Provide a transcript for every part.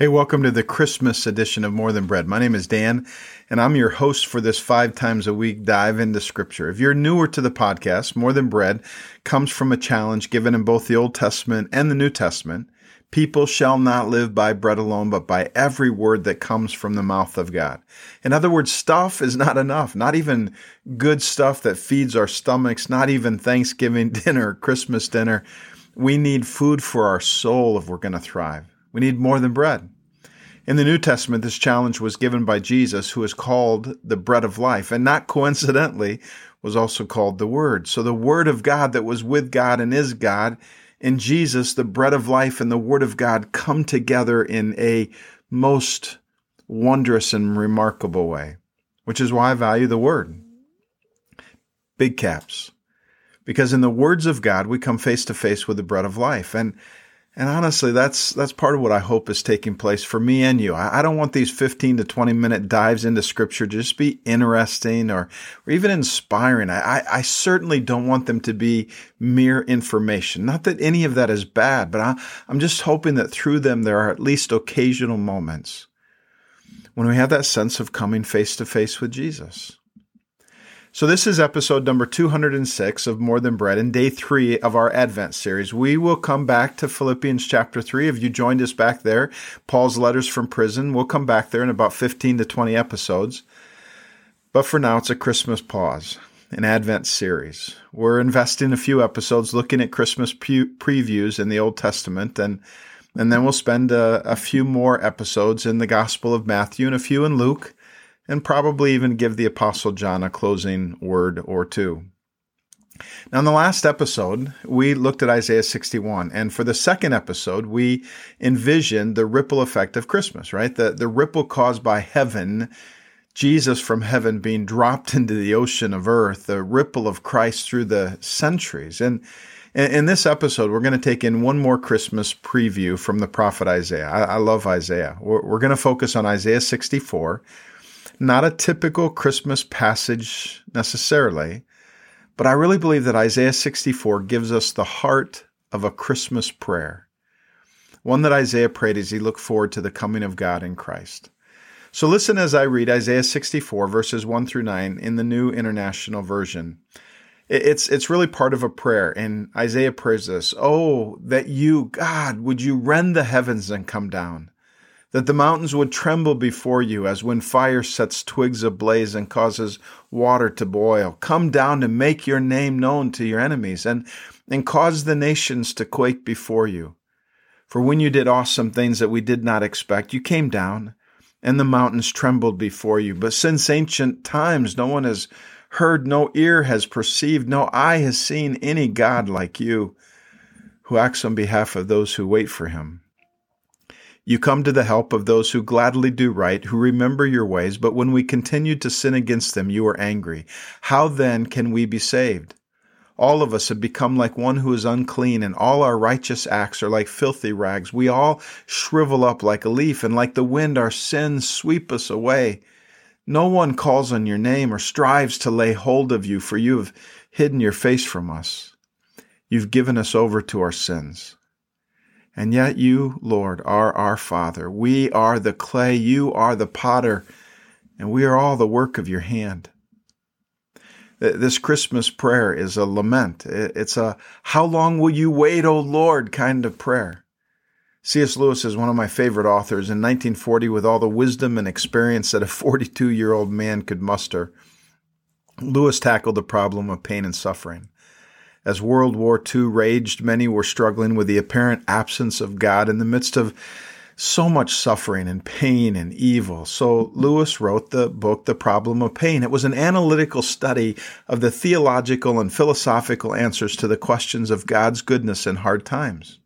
Hey, welcome to the Christmas edition of More Than Bread. My name is Dan, and I'm your host for this five times a week dive into Scripture. If you're newer to the podcast, More Than Bread comes from a challenge given in both the Old Testament and the New Testament. People shall not live by bread alone, but by every word that comes from the mouth of God. In other words, stuff is not enough. Not even good stuff that feeds our stomachs, not even Thanksgiving dinner, Christmas dinner. We need food for our soul if we're going to thrive. We need more than bread. In the New Testament, this challenge was given by Jesus, who is called the bread of life, and not coincidentally was also called the Word. So the Word of God that was with God and is God, in Jesus, the bread of life and the Word of God come together in a most wondrous and remarkable way, which is why I value the Word. Big caps. Because in the words of God, we come face to face with the bread of life. And and honestly, that's that's part of what I hope is taking place for me and you. I, I, don't want these 15 to 20 minute dives into scripture to just be interesting or, or even inspiring. I, I certainly don't want them to be mere information. Not that any of that is bad, but I, I'm just hoping that through them there are at least occasional moments when we have that sense of coming face to face with Jesus. So, this is episode number 206 of More Than Bread and day three of our Advent series. We will come back to Philippians chapter three. If you joined us back there, Paul's letters from prison, we'll come back there in about 15 to 20 episodes. But for now, it's a Christmas pause, an Advent series. We're investing a few episodes looking at Christmas pre- previews in the Old Testament, and, and then we'll spend a, a few more episodes in the Gospel of Matthew and a few in Luke and probably even give the Apostle John a closing word or two. Now, in the last episode, we looked at Isaiah 61. And for the second episode, we envisioned the ripple effect of Christmas, right? The, the ripple caused by heaven, Jesus from heaven being dropped into the ocean of earth, the ripple of Christ through the centuries. And in this episode, we're going to take in one more Christmas preview from the prophet Isaiah. I, I love Isaiah. We're, we're going to focus on Isaiah 64 not a typical Christmas passage necessarily, but I really believe that Isaiah 64 gives us the heart of a Christmas prayer, one that Isaiah prayed as he looked forward to the coming of God in Christ. So listen as I read Isaiah 64, verses 1 through 9 in the New International Version. It's, it's really part of a prayer, and Isaiah prays this Oh, that you, God, would you rend the heavens and come down? That the mountains would tremble before you as when fire sets twigs ablaze and causes water to boil. Come down to make your name known to your enemies and, and cause the nations to quake before you. For when you did awesome things that we did not expect, you came down and the mountains trembled before you. But since ancient times, no one has heard, no ear has perceived, no eye has seen any God like you who acts on behalf of those who wait for him. You come to the help of those who gladly do right, who remember your ways, but when we continue to sin against them, you are angry. How then can we be saved? All of us have become like one who is unclean, and all our righteous acts are like filthy rags. We all shrivel up like a leaf, and like the wind, our sins sweep us away. No one calls on your name or strives to lay hold of you, for you have hidden your face from us. You've given us over to our sins. And yet you, Lord, are our Father. We are the clay, you are the potter, and we are all the work of your hand. This Christmas prayer is a lament. It's a how long will you wait, O Lord kind of prayer. C.S. Lewis is one of my favorite authors. In 1940, with all the wisdom and experience that a 42 year old man could muster, Lewis tackled the problem of pain and suffering. As World War II raged, many were struggling with the apparent absence of God in the midst of so much suffering and pain and evil. So Lewis wrote the book, The Problem of Pain. It was an analytical study of the theological and philosophical answers to the questions of God's goodness in hard times.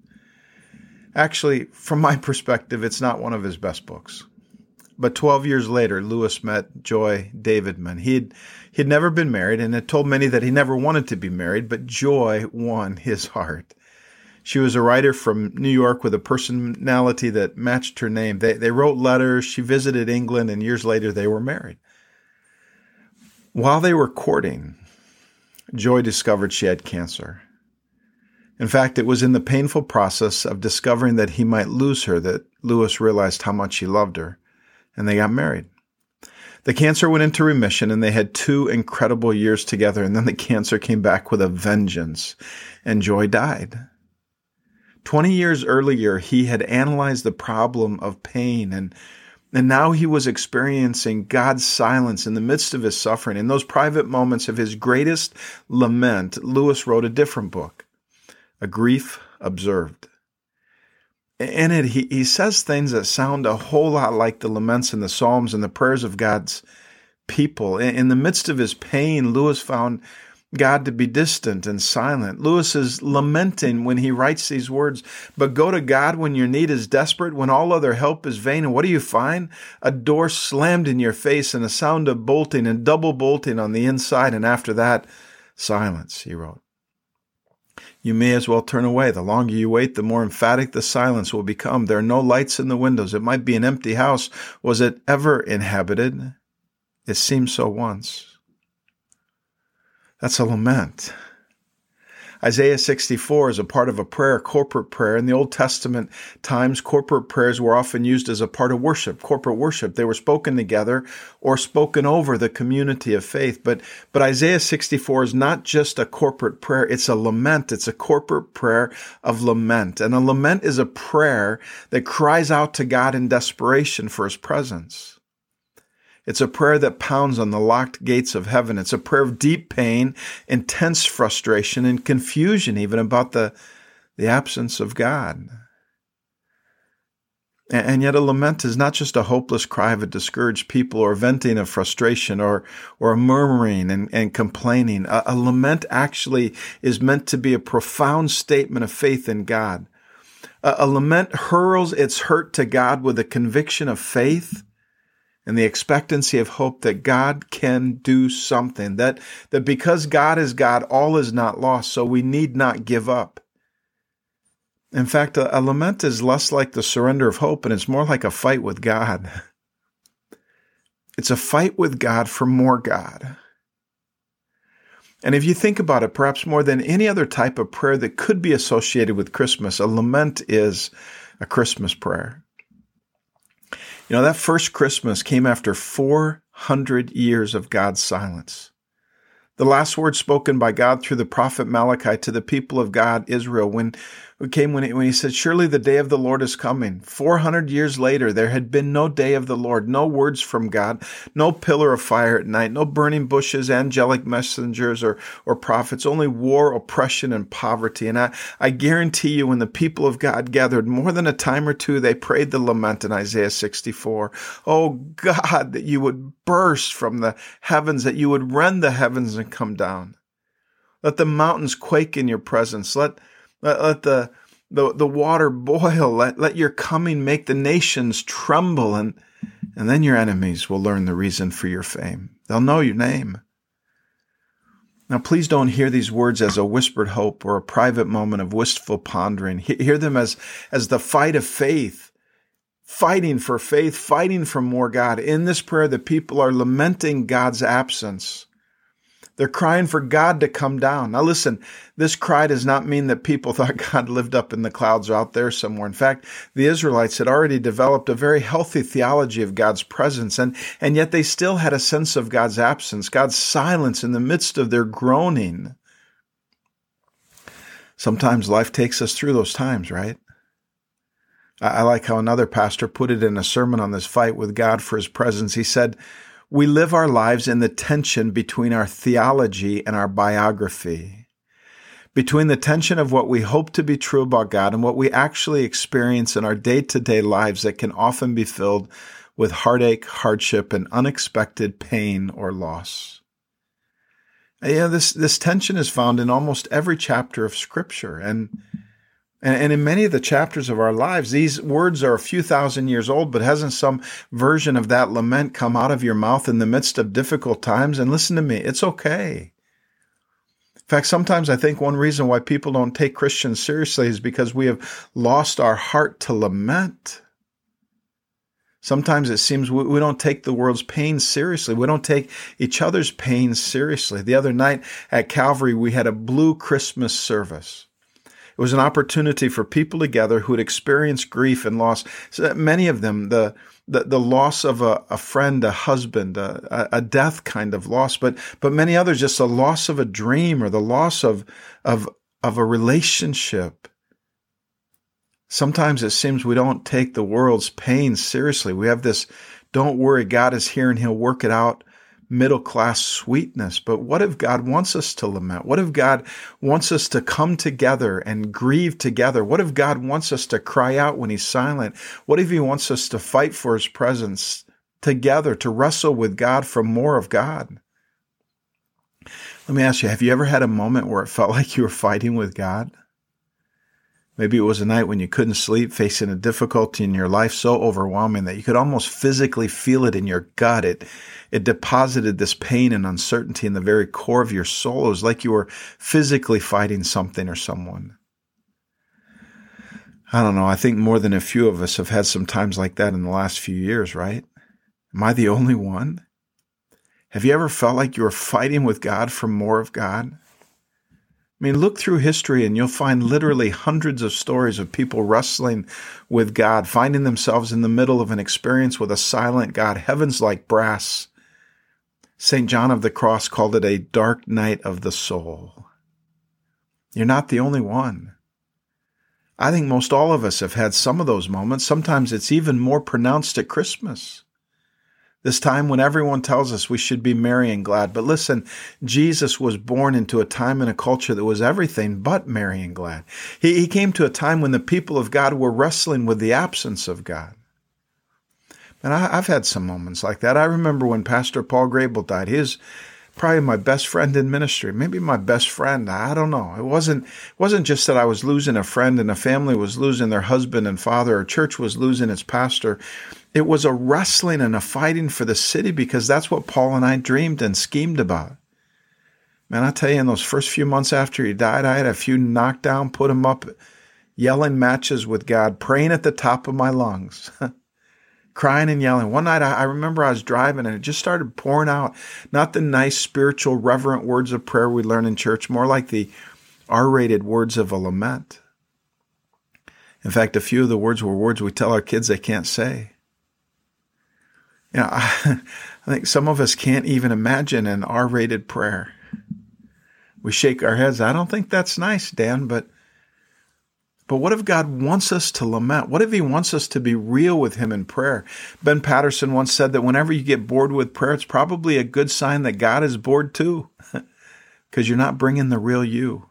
Actually, from my perspective, it's not one of his best books. But 12 years later, Lewis met Joy Davidman. He'd, he'd never been married and had told many that he never wanted to be married, but Joy won his heart. She was a writer from New York with a personality that matched her name. They, they wrote letters, she visited England, and years later they were married. While they were courting, Joy discovered she had cancer. In fact, it was in the painful process of discovering that he might lose her that Lewis realized how much he loved her, and they got married. The cancer went into remission and they had two incredible years together. And then the cancer came back with a vengeance and Joy died. 20 years earlier, he had analyzed the problem of pain and and now he was experiencing God's silence in the midst of his suffering. In those private moments of his greatest lament, Lewis wrote a different book, A Grief Observed. In it, he, he says things that sound a whole lot like the laments in the Psalms and the prayers of God's people. In the midst of his pain, Lewis found God to be distant and silent. Lewis is lamenting when he writes these words, but go to God when your need is desperate, when all other help is vain. And what do you find? A door slammed in your face and a sound of bolting and double bolting on the inside. And after that, silence, he wrote. You may as well turn away. The longer you wait, the more emphatic the silence will become. There are no lights in the windows. It might be an empty house. Was it ever inhabited? It seemed so once. That's a lament. Isaiah 64 is a part of a prayer, corporate prayer. In the Old Testament times, corporate prayers were often used as a part of worship, corporate worship. They were spoken together or spoken over the community of faith. But, but Isaiah 64 is not just a corporate prayer. It's a lament. It's a corporate prayer of lament. And a lament is a prayer that cries out to God in desperation for his presence. It's a prayer that pounds on the locked gates of heaven. It's a prayer of deep pain, intense frustration, and confusion, even about the, the absence of God. And yet, a lament is not just a hopeless cry of a discouraged people or venting of frustration or, or murmuring and, and complaining. A, a lament actually is meant to be a profound statement of faith in God. A, a lament hurls its hurt to God with a conviction of faith and the expectancy of hope that God can do something, that, that because God is God, all is not lost, so we need not give up. In fact, a, a lament is less like the surrender of hope and it's more like a fight with God. It's a fight with God for more God. And if you think about it, perhaps more than any other type of prayer that could be associated with Christmas, a lament is a Christmas prayer. You know, that first Christmas came after 400 years of God's silence. The last word spoken by God through the prophet Malachi to the people of God, Israel, when it came when he, when he said, Surely the day of the Lord is coming. 400 years later, there had been no day of the Lord, no words from God, no pillar of fire at night, no burning bushes, angelic messengers or, or prophets, only war, oppression, and poverty. And I, I guarantee you, when the people of God gathered more than a time or two, they prayed the lament in Isaiah 64. Oh God, that you would burst from the heavens, that you would rend the heavens and come down. Let the mountains quake in your presence. Let let, let the, the, the water boil. Let, let your coming make the nations tremble, and, and then your enemies will learn the reason for your fame. They'll know your name. Now, please don't hear these words as a whispered hope or a private moment of wistful pondering. Hear them as, as the fight of faith, fighting for faith, fighting for more God. In this prayer, the people are lamenting God's absence. They're crying for God to come down. Now listen, this cry does not mean that people thought God lived up in the clouds or out there somewhere. In fact, the Israelites had already developed a very healthy theology of God's presence, and, and yet they still had a sense of God's absence, God's silence in the midst of their groaning. Sometimes life takes us through those times, right? I like how another pastor put it in a sermon on this fight with God for his presence. He said, we live our lives in the tension between our theology and our biography, between the tension of what we hope to be true about God and what we actually experience in our day to day lives that can often be filled with heartache, hardship, and unexpected pain or loss. Yeah, this, this tension is found in almost every chapter of Scripture. And and, and in many of the chapters of our lives, these words are a few thousand years old, but hasn't some version of that lament come out of your mouth in the midst of difficult times? And listen to me, it's okay. In fact, sometimes I think one reason why people don't take Christians seriously is because we have lost our heart to lament. Sometimes it seems we, we, don't take the world's pain seriously. We don't take each other's pain seriously. The other night at Calvary, we had a blue Christmas service. It was an opportunity for people to gather who had experienced grief and loss. So many of them, the the, the loss of a, a friend, a husband, a, a death kind of loss, but but many others just the loss of a dream or the loss of of of a relationship. Sometimes it seems we don't take the world's pain seriously. We have this don't worry, God is here and he'll work it out middle class sweetness. But what if God wants us to lament? What if God wants us to come together and grieve together? What if God wants us to cry out when He's silent? What if He wants us to fight for His presence together, to wrestle with God for more of God? Let me ask you, have you ever had a moment where it felt like you were fighting with God? Maybe it was a night when you couldn't sleep, facing a difficulty in your life so overwhelming that you could almost physically feel it in your gut. It, it deposited this pain and uncertainty in the very core of your soul. It was like you were physically fighting something or someone. I don't know. I think more than a few of us have had some times like that in the last few years, right? Am I the only one? Have you ever felt like you were fighting with God for more of God? I mean, look through history and you'll find literally hundreds of stories of people wrestling with God, finding themselves in the middle of an experience with a silent God, heavens like brass. St. John of the Cross called it a dark night of the soul. You're not the only one. I think most all of us have had some of those moments. Sometimes it's even more pronounced at Christmas. This time when everyone tells us we should be merry and glad. But listen, Jesus was born into a time and a culture that was everything but merry and glad. He, he came to a time when the people of God were wrestling with the absence of God. And I, have had some moments like that. I remember when Pastor Paul Grable died. Was probably my best friend in ministry, maybe my best friend. I don't know. It wasn't it wasn't just that I was losing a friend and a family was losing their husband and father, or church was losing its pastor. It was a wrestling and a fighting for the city because that's what Paul and I dreamed and schemed about. Man, I tell you, in those first few months after he died, I had a few knockdown, put him up, yelling matches with God, praying at the top of my lungs, crying and yelling. One night, I, remember I was driving and it just started pouring out. Not the nice, spiritual, reverent words of prayer we learn in church, more like the R rated words of a lament. In fact, a few of the words were words we tell our kids they can't say. You know, I, I think some of us can't even imagine an R rated prayer. We shake our heads. I don't think that's nice, Dan, but but what if God wants us to lament? What if He wants us to be real with Him in prayer? Ben Patterson once said that whenever you get bored with prayer, it's probably a good sign that God is bored too, because you're not bringing the real you.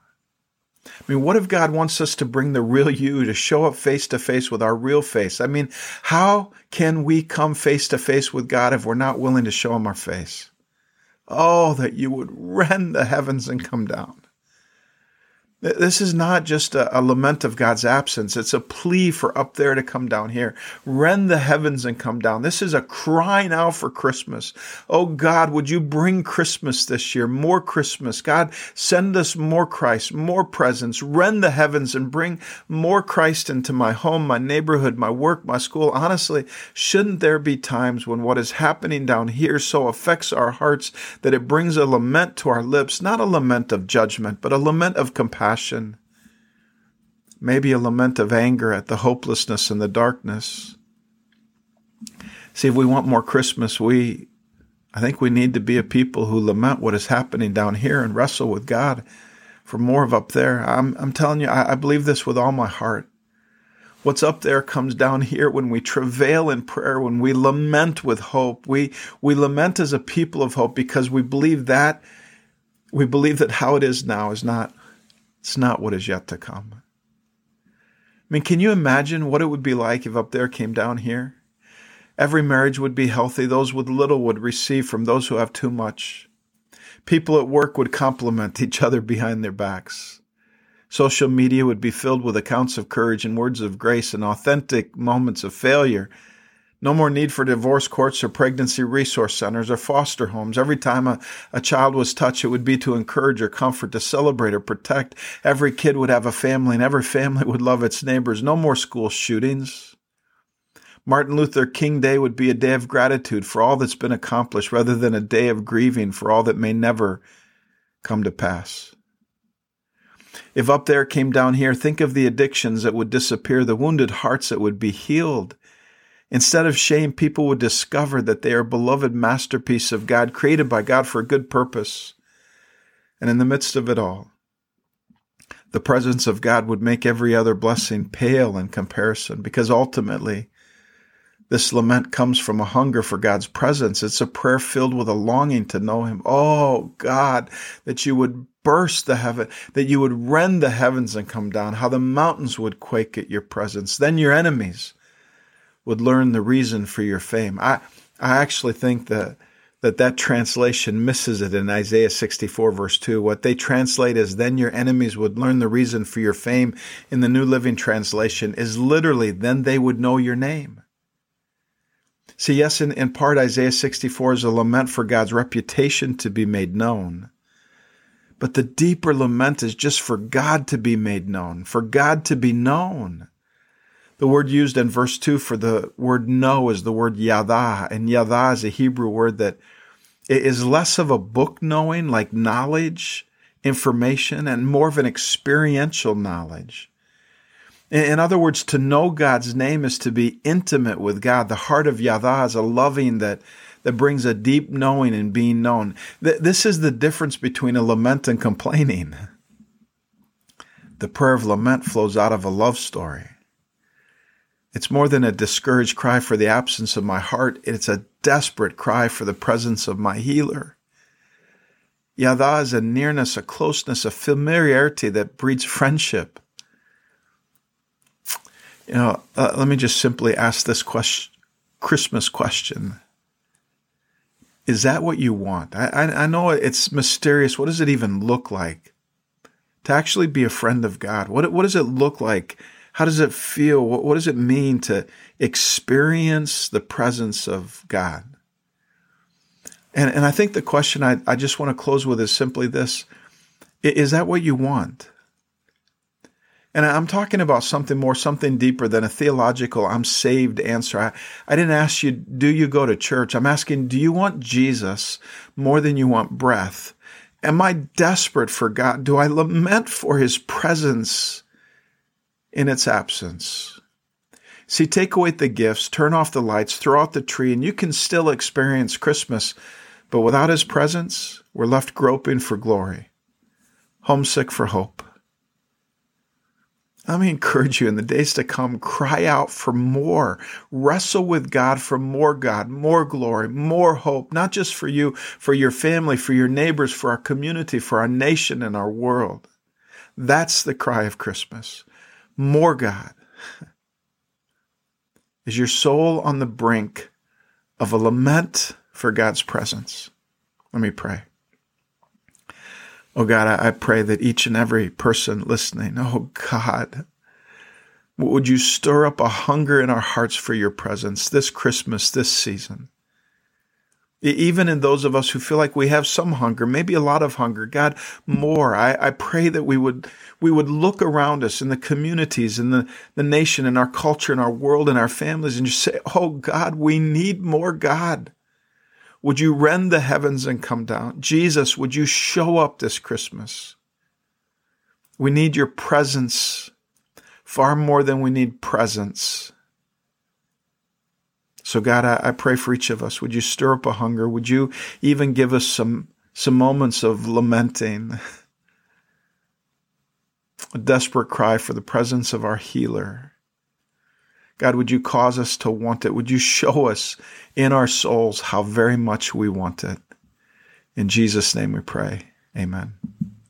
I mean, what if God wants us to bring the real you, to show up face to face with our real face? I mean, how can we come face to face with God if we're not willing to show him our face? Oh, that you would rend the heavens and come down. This is not just a, a, lament of God's absence. It's a plea for up there to come down here. Rend the heavens and come down. This is a cry now for Christmas. Oh God, would you bring Christmas this year? More Christmas. God, send us more Christ, more presence. Rend the heavens and bring more Christ into my home, my neighborhood, my work, my school. Honestly, shouldn't there be times when what is happening down here so affects our hearts that it brings a lament to our lips? Not a lament of judgment, but a lament of compassion compassion, maybe a lament of anger at the hopelessness and the darkness. See, if we want more Christmas, we, I think we need to be a people who lament what is happening down here and wrestle with God for more of up there. I'm, I'm telling you, I, I believe this with all my heart. What's up there comes down here when we travail in prayer, when we lament with hope. We, we lament as a people of hope because we believe that, we believe that how it is now is not it's not what is yet to come. I mean, can you imagine what it would be like if up there came down here? Every marriage would be healthy. Those with little would receive from those who have too much. People at work would compliment each other behind their backs. Social media would be filled with accounts of courage and words of grace and authentic moments of failure no more need for divorce courts or pregnancy resource centers or foster homes. Every time a, a child was touched, it would be to encourage or comfort, to celebrate or protect. Every kid would have a family and every family would love its neighbors. No more school shootings. Martin Luther King Day would be a day of gratitude for all that's been accomplished rather than a day of grieving for all that may never come to pass. If up there came down here, think of the addictions that would disappear, the wounded hearts that would be healed. Instead of shame, people would discover that they are a beloved masterpiece of God, created by God for a good purpose. And in the midst of it all, the presence of God would make every other blessing pale in comparison because ultimately, this lament comes from a hunger for God's presence. It's a prayer filled with a longing to know Him. Oh, God, that you would burst the heaven, that you would rend the heavens and come down, how the mountains would quake at your presence. Then your enemies would learn the reason for your fame. I, I actually think that that that translation misses it in Isaiah 64 verse 2. What they translate as then your enemies would learn the reason for your fame in the New Living Translation is literally then they would know your name. See, yes, in, in part Isaiah 64 is a lament for God's reputation to be made known. But the deeper lament is just for God to be made known, for God to be known. The word used in verse 2 for the word know is the word yada, and yada is a Hebrew word that is less of a book knowing, like knowledge, information, and more of an experiential knowledge. In other words, to know God's name is to be intimate with God. The heart of Yada is a loving that, that brings a deep knowing and being known. This is the difference between a lament and complaining. The prayer of lament flows out of a love story. It's more than a discouraged cry for the absence of my heart. It's a desperate cry for the presence of my healer. Yada is a nearness, a closeness, a familiarity that breeds friendship. You know, uh, let me just simply ask this question, Christmas question. Is that what you want? I, I, I know it's mysterious. What does it even look like to actually be a friend of God? What, what does it look like how does it feel? What, what does it mean to experience the presence of God? And, and I think the question I, I just want to close with is simply this Is that what you want? And I'm talking about something more, something deeper than a theological, I'm saved answer. I, I didn't ask you, do you go to church? I'm asking, do you want Jesus more than you want breath? Am I desperate for God? Do I lament for his presence in its absence. See, take away the gifts, turn off the lights, throw out the tree, and you can still experience Christmas. But without His presence, we're left groping for glory, homesick for hope. Let me encourage you in the days to come, cry out for more. Wrestle with God for more God, more glory, more hope, not just for you, for your family, for your neighbors, for our community, for our nation and our world. That's the cry of Christmas more God? Is your soul on the brink of a lament for God's presence? Let me pray. Oh God, I pray that each and every person listening, oh God, would you stir up a hunger in our hearts for your presence this Christmas, this season? Even in those of us who feel like we have some hunger, maybe a lot of hunger, God, more. I, I pray that we would we would look around us in the communities, in the, the nation, in our culture, in our world, in our families, and just say, Oh God, we need more God. Would you rend the heavens and come down? Jesus, would you show up this Christmas? We need your presence far more than we need presence. So, God, I, I, pray for each of us. Would you stir up a hunger? Would you even give us some, some moments of lamenting, a desperate cry for the presence of our healer? God, would you cause us to want it? Would you show us in our souls how very much we want it? In Jesus' name we pray. Amen.